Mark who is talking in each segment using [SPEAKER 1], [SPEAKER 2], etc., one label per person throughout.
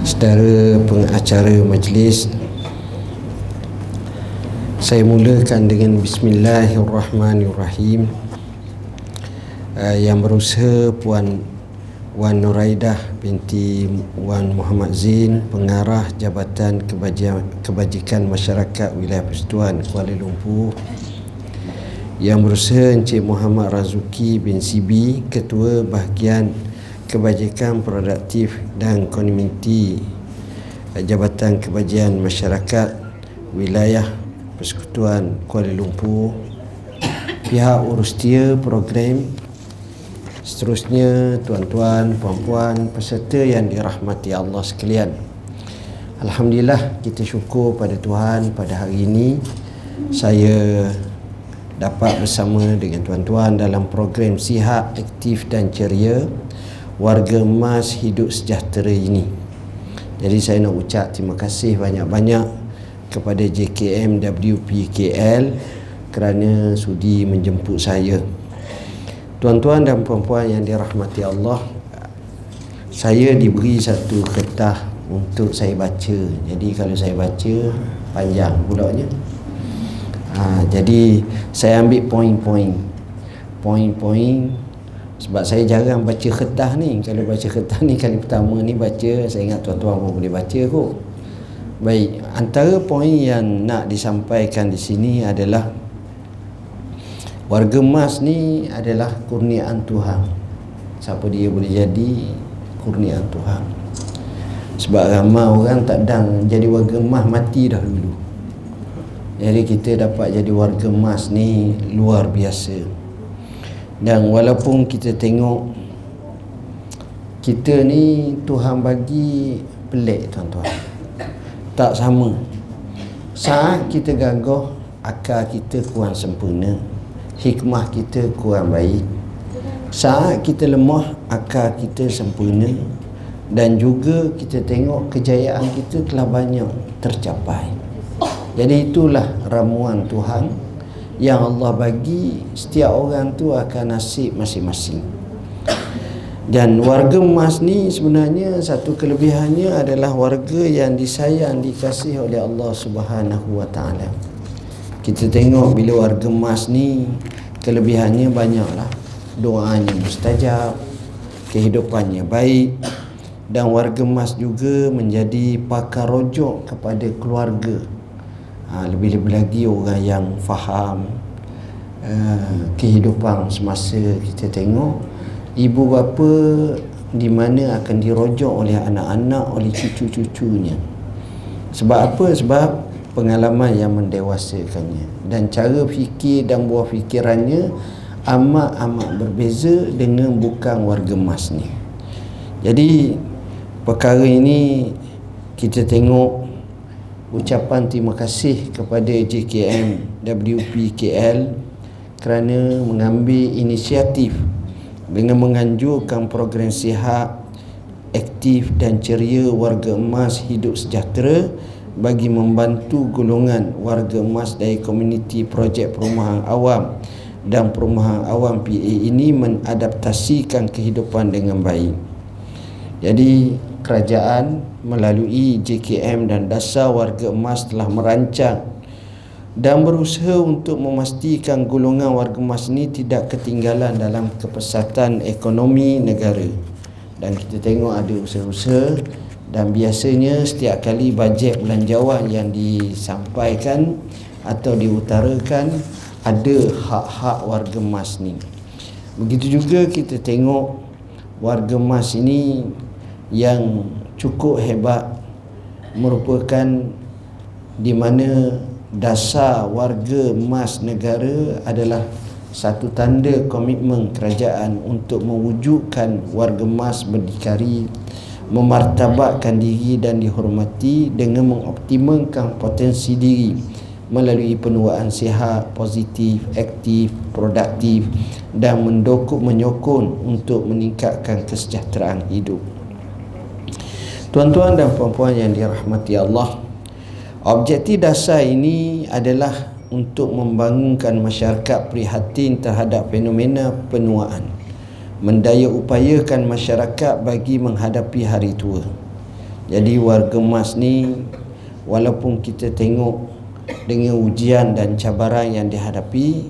[SPEAKER 1] Saudara pengacara majlis. Saya mulakan dengan Bismillahirrahmanirrahim. Uh, Yang berusaha Puan Wan Nuraidah binti Wan Muhammad Zain Pengarah Jabatan Kebajikan Masyarakat Wilayah Persatuan Kuala Lumpur. Yang berusaha Encik Muhammad Razuki bin Sibi Ketua Bahagian Kebajikan Produktif dan Komuniti Jabatan Kebajikan Masyarakat Wilayah Persekutuan Kuala Lumpur Pihak Urustia Program Seterusnya tuan-tuan, puan-puan, peserta yang dirahmati Allah sekalian. Alhamdulillah kita syukur pada Tuhan pada hari ini Saya dapat bersama dengan tuan-tuan dalam program sihat, aktif dan ceria warga emas hidup sejahtera ini. Jadi saya nak ucap terima kasih banyak-banyak kepada JKM WPKL kerana sudi menjemput saya. Tuan-tuan dan puan-puan yang dirahmati Allah, saya diberi satu kertas untuk saya baca. Jadi kalau saya baca panjang pulaknya. Ha, jadi saya ambil poin-poin. Poin-poin sebab saya jarang baca kertas ni. Kalau baca kertas ni kali pertama ni baca saya ingat tuan-tuan pun boleh baca kot. Baik antara poin yang nak disampaikan di sini adalah warga emas ni adalah kurniaan Tuhan. Siapa dia boleh jadi kurniaan Tuhan? Sebab ramai orang tak dang jadi warga emas mati dah dulu. Jadi kita dapat jadi warga emas ni luar biasa dan walaupun kita tengok kita ni Tuhan bagi pelik tuan-tuan. Tak sama. Saat kita gagah akal kita kurang sempurna hikmah kita kurang baik. Saat kita lemah akal kita sempurna. Dan juga kita tengok kejayaan kita telah banyak tercapai. Jadi itulah ramuan Tuhan yang Allah bagi setiap orang tu akan nasib masing-masing dan warga emas ni sebenarnya satu kelebihannya adalah warga yang disayang dikasih oleh Allah Subhanahu Wa Taala. Kita tengok bila warga emas ni kelebihannya banyaklah. Doanya mustajab, kehidupannya baik dan warga emas juga menjadi pakar rojok kepada keluarga ha, lebih-lebih lagi orang yang faham uh, kehidupan semasa kita tengok ibu bapa di mana akan dirojok oleh anak-anak oleh cucu-cucunya. Sebab apa? Sebab pengalaman yang mendewasakannya. Dan cara fikir dan buah fikirannya amat-amat berbeza dengan bukan warga emas ni jadi perkara ini kita tengok ucapan terima kasih kepada JKM WPKL kerana mengambil inisiatif dengan menganjurkan program sihat aktif dan ceria warga emas hidup sejahtera bagi membantu golongan warga emas dari komuniti projek perumahan awam dan perumahan awam PA ini mengadaptasikan kehidupan dengan baik. Jadi kerajaan melalui JKM dan dasar warga emas telah merancang dan berusaha untuk memastikan golongan warga emas ini tidak ketinggalan dalam kepesatan ekonomi negara. Dan kita tengok ada usaha-usaha dan biasanya setiap kali bajet belanjawan yang disampaikan atau diutarakan ada hak-hak warga emas ni. Begitu juga kita tengok warga emas ini yang cukup hebat merupakan di mana dasar warga emas negara adalah satu tanda komitmen kerajaan untuk mewujudkan warga emas berdikari memartabatkan diri dan dihormati dengan mengoptimalkan potensi diri melalui penuaan sihat, positif, aktif, produktif dan mendokong menyokong untuk meningkatkan kesejahteraan hidup. Tuan-tuan dan puan-puan yang dirahmati Allah Objektif dasar ini adalah untuk membangunkan masyarakat prihatin terhadap fenomena penuaan Mendaya upayakan masyarakat bagi menghadapi hari tua. Jadi warga emas ni walaupun kita tengok dengan ujian dan cabaran yang dihadapi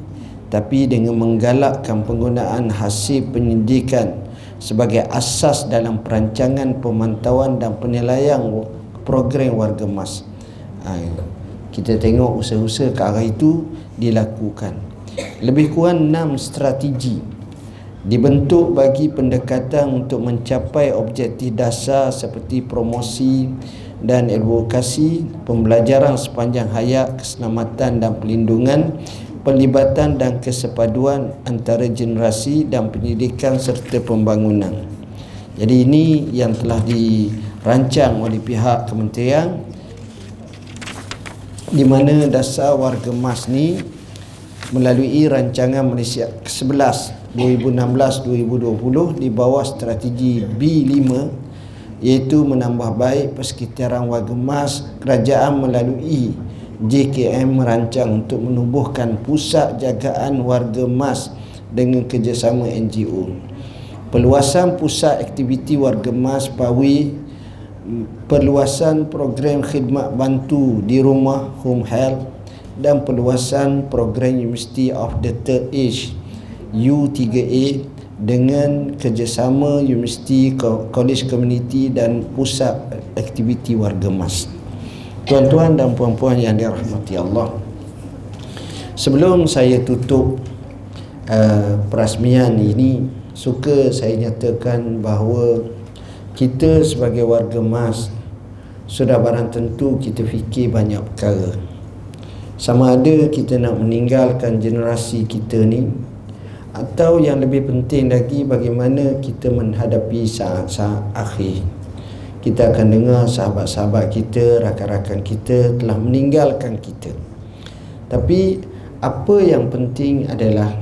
[SPEAKER 1] tapi dengan menggalakkan penggunaan hasil penyidikan sebagai asas dalam perancangan pemantauan dan penilaian program warga emas ha, kita tengok usaha-usaha ke arah itu dilakukan. Lebih kurang enam strategi dibentuk bagi pendekatan untuk mencapai objektif dasar seperti promosi dan advokasi pembelajaran sepanjang hayat keselamatan dan pelindungan pelibatan dan kesepaduan antara generasi dan pendidikan serta pembangunan. Jadi ini yang telah dirancang oleh pihak kementerian di mana dasar warga emas ni melalui rancangan Malaysia ke-11 2016-2020 di bawah strategi B5 iaitu menambah baik persekitaran warga emas kerajaan melalui JKM merancang untuk menubuhkan pusat jagaan warga emas dengan kerjasama NGO. Perluasan pusat aktiviti warga emas Pawi, perluasan program khidmat bantu di rumah home health dan perluasan program University of the Third Age U3A dengan kerjasama University College Community dan pusat aktiviti warga emas. Tuan-tuan dan puan-puan yang dirahmati Allah. Sebelum saya tutup uh, perasmian ini Suka saya nyatakan bahawa Kita sebagai warga emas Sudah barang tentu kita fikir banyak perkara. Sama ada kita nak meninggalkan generasi kita ni Atau yang lebih penting lagi bagaimana kita menghadapi saat-saat akhir kita akan dengar sahabat-sahabat kita, rakan-rakan kita telah meninggalkan kita. Tapi apa yang penting adalah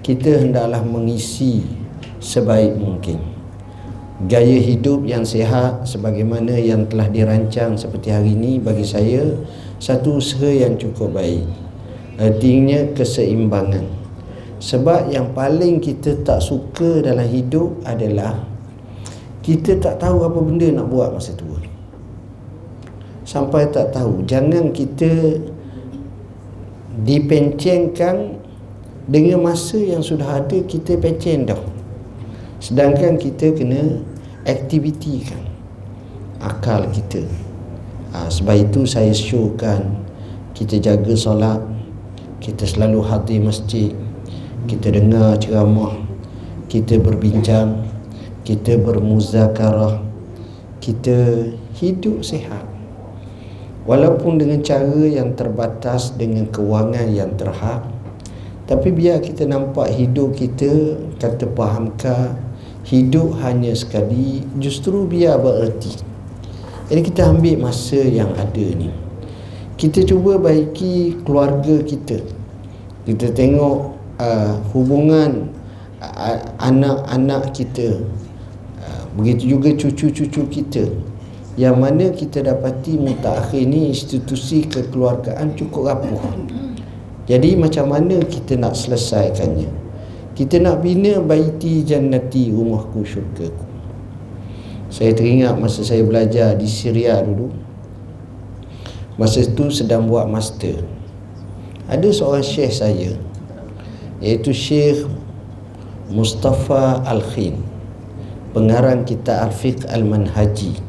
[SPEAKER 1] kita hendaklah mengisi sebaik mungkin. Gaya hidup yang sihat sebagaimana yang telah dirancang seperti hari ini bagi saya satu usaha yang cukup baik. Artinya keseimbangan. Sebab yang paling kita tak suka dalam hidup adalah kita tak tahu apa benda nak buat masa tua. Sampai tak tahu jangan kita dipencengkan dengan masa yang sudah ada kita pencen dah. Sedangkan kita kena aktivitikan akal kita. Ha, sebab itu saya showkan kita jaga solat kita selalu hadir masjid kita dengar ceramah kita berbincang kita bermuzakarah. Kita hidup sihat. Walaupun dengan cara yang terbatas dengan kewangan yang terhad. Tapi biar kita nampak hidup kita kata fahamkah hidup hanya sekali justru biar bererti. Jadi kita ambil masa yang ada ni. Kita cuba baiki keluarga kita. Kita tengok uh, hubungan uh, anak-anak kita Begitu juga cucu-cucu kita. Yang mana kita dapati mutakhir ni institusi kekeluargaan cukup rapuh. Jadi macam mana kita nak selesaikannya? Kita nak bina baiti jannati rumahku syurgaku. Saya teringat masa saya belajar di Syria dulu. Masa itu sedang buat master. Ada seorang syekh saya Iaitu syekh Mustafa Al-Khin pengarang kita Al-Fiqh Al-Manhaji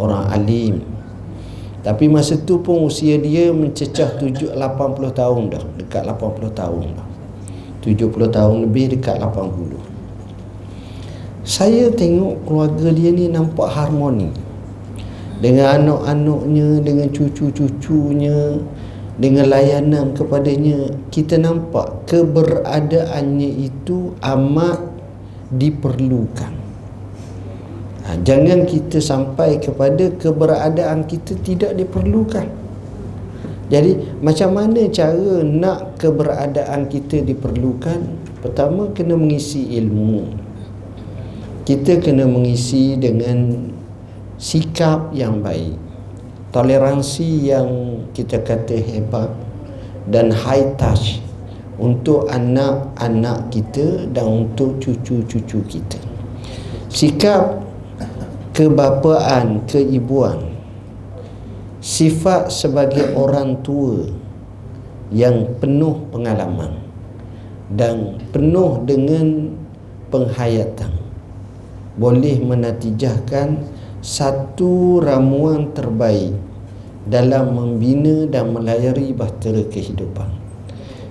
[SPEAKER 1] orang alim. Tapi masa tu pun usia dia mencecah 7 80 tahun dah dekat 80 tahun dah. 70 tahun lebih dekat 80 saya tengok keluarga dia ni nampak harmoni. Dengan anak-anaknya dengan cucu-cucunya dengan layanan kepadanya kita nampak keberadaannya itu amat diperlukan ha, Jangan kita sampai kepada keberadaan kita tidak diperlukan. Jadi macam mana cara nak keberadaan kita diperlukan? Pertama kena mengisi ilmu. Kita kena mengisi dengan sikap yang baik Toleransi yang kita kata hebat Dan high touch untuk anak-anak kita dan untuk cucu-cucu kita. Sikap kebapaan, keibuan sifat sebagai orang tua yang penuh pengalaman dan penuh dengan penghayatan boleh menatijahkan satu ramuan terbaik dalam membina dan melayari bahtera kehidupan.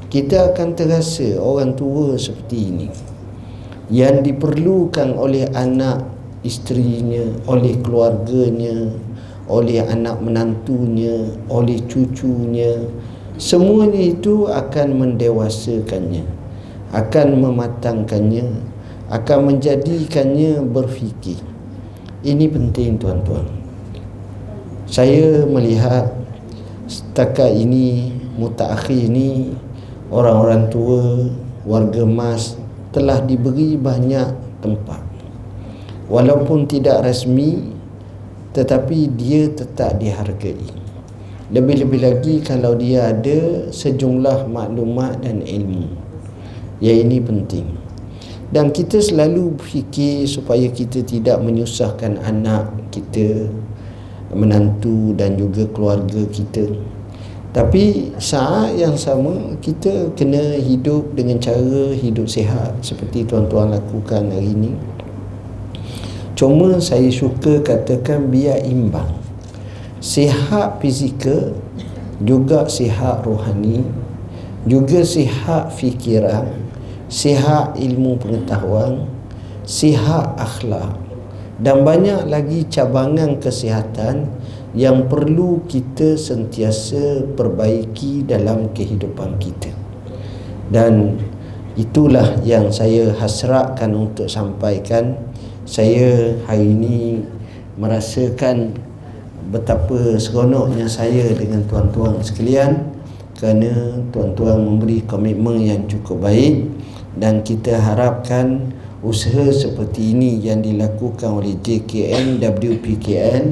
[SPEAKER 1] Kita akan terasa orang tua seperti ini yang diperlukan oleh anak isterinya, oleh keluarganya, oleh anak menantunya, oleh cucunya. Semuanya itu akan mendewasakannya, akan mematangkannya, akan menjadikannya berfikir. Ini penting tuan-tuan. Saya melihat setakat ini mutakhir ini orang-orang tua warga emas telah diberi banyak tempat walaupun tidak rasmi tetapi dia tetap dihargai. Lebih-lebih lagi kalau dia ada sejumlah maklumat dan ilmu. Yang ini penting. Dan kita selalu fikir supaya kita tidak menyusahkan anak kita menantu dan juga keluarga kita. Tapi saat yang sama kita kena hidup dengan cara hidup sihat seperti tuan-tuan lakukan hari ini Cuma saya suka katakan biar imbang. Sihat fizikal Juga sihat rohani Juga sihat fikiran Sihat ilmu pengetahuan Sihat akhlak Dan banyak lagi cabangan kesihatan Yang perlu kita sentiasa perbaiki dalam kehidupan kita. Dan itulah yang saya hasratkan untuk sampaikan saya hari ini merasakan betapa seronoknya saya dengan tuan-tuan sekalian kerana tuan-tuan memberi komitmen yang cukup baik dan kita harapkan usaha seperti ini yang dilakukan oleh JKN WPKN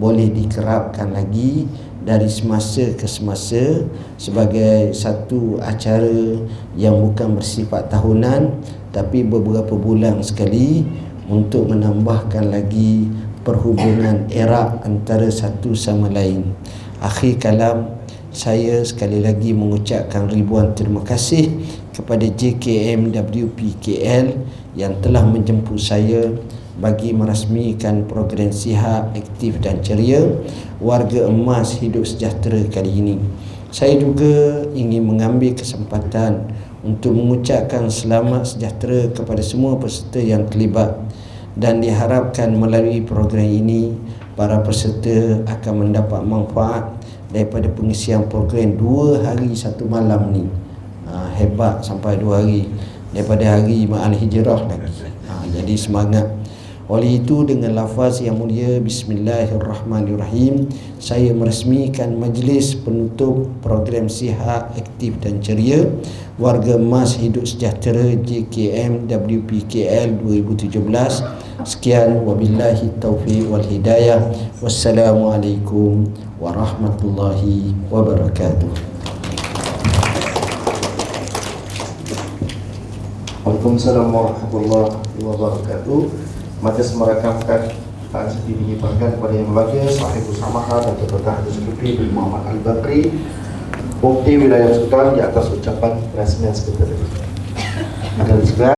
[SPEAKER 1] boleh dikerapkan lagi dari semasa ke semasa sebagai satu acara yang bukan bersifat tahunan tapi beberapa bulan sekali untuk menambahkan lagi perhubungan erat antara satu sama lain. Akhir kalam saya sekali lagi mengucapkan ribuan terima kasih kepada JKM WPKL yang telah menjemput saya bagi merasmikan program sihat, aktif dan ceria warga emas hidup sejahtera kali ini. Saya juga ingin mengambil kesempatan untuk mengucapkan selamat sejahtera kepada semua peserta yang terlibat dan diharapkan melalui program ini para peserta akan mendapat manfaat daripada pengisian program dua hari satu malam ni. Ha, hebat sampai dua hari daripada hari Ma'al Hijrah lagi. Ha, jadi semangat oleh itu dengan lafaz yang mulia Bismillahirrahmanirrahim Saya meresmikan majlis penutup program sihat, aktif dan ceria Warga Emas Hidup Sejahtera JKM WPKL 2017 Sekian wabillahi taufiq wal hidayah. Wassalamualaikum warahmatullahi wabarakatuh.
[SPEAKER 2] Waalaikumsalam warahmatullahi wabarakatuh Majlis merakamkan Taat sedih menyiapkan kepada yang berbahagia Sahibul Samaha dan Ketua Hadis Kupi Bin Muhammad Al-Bakri Bukti wilayah Sultan di atas ucapan resmian sekretari. Dan segera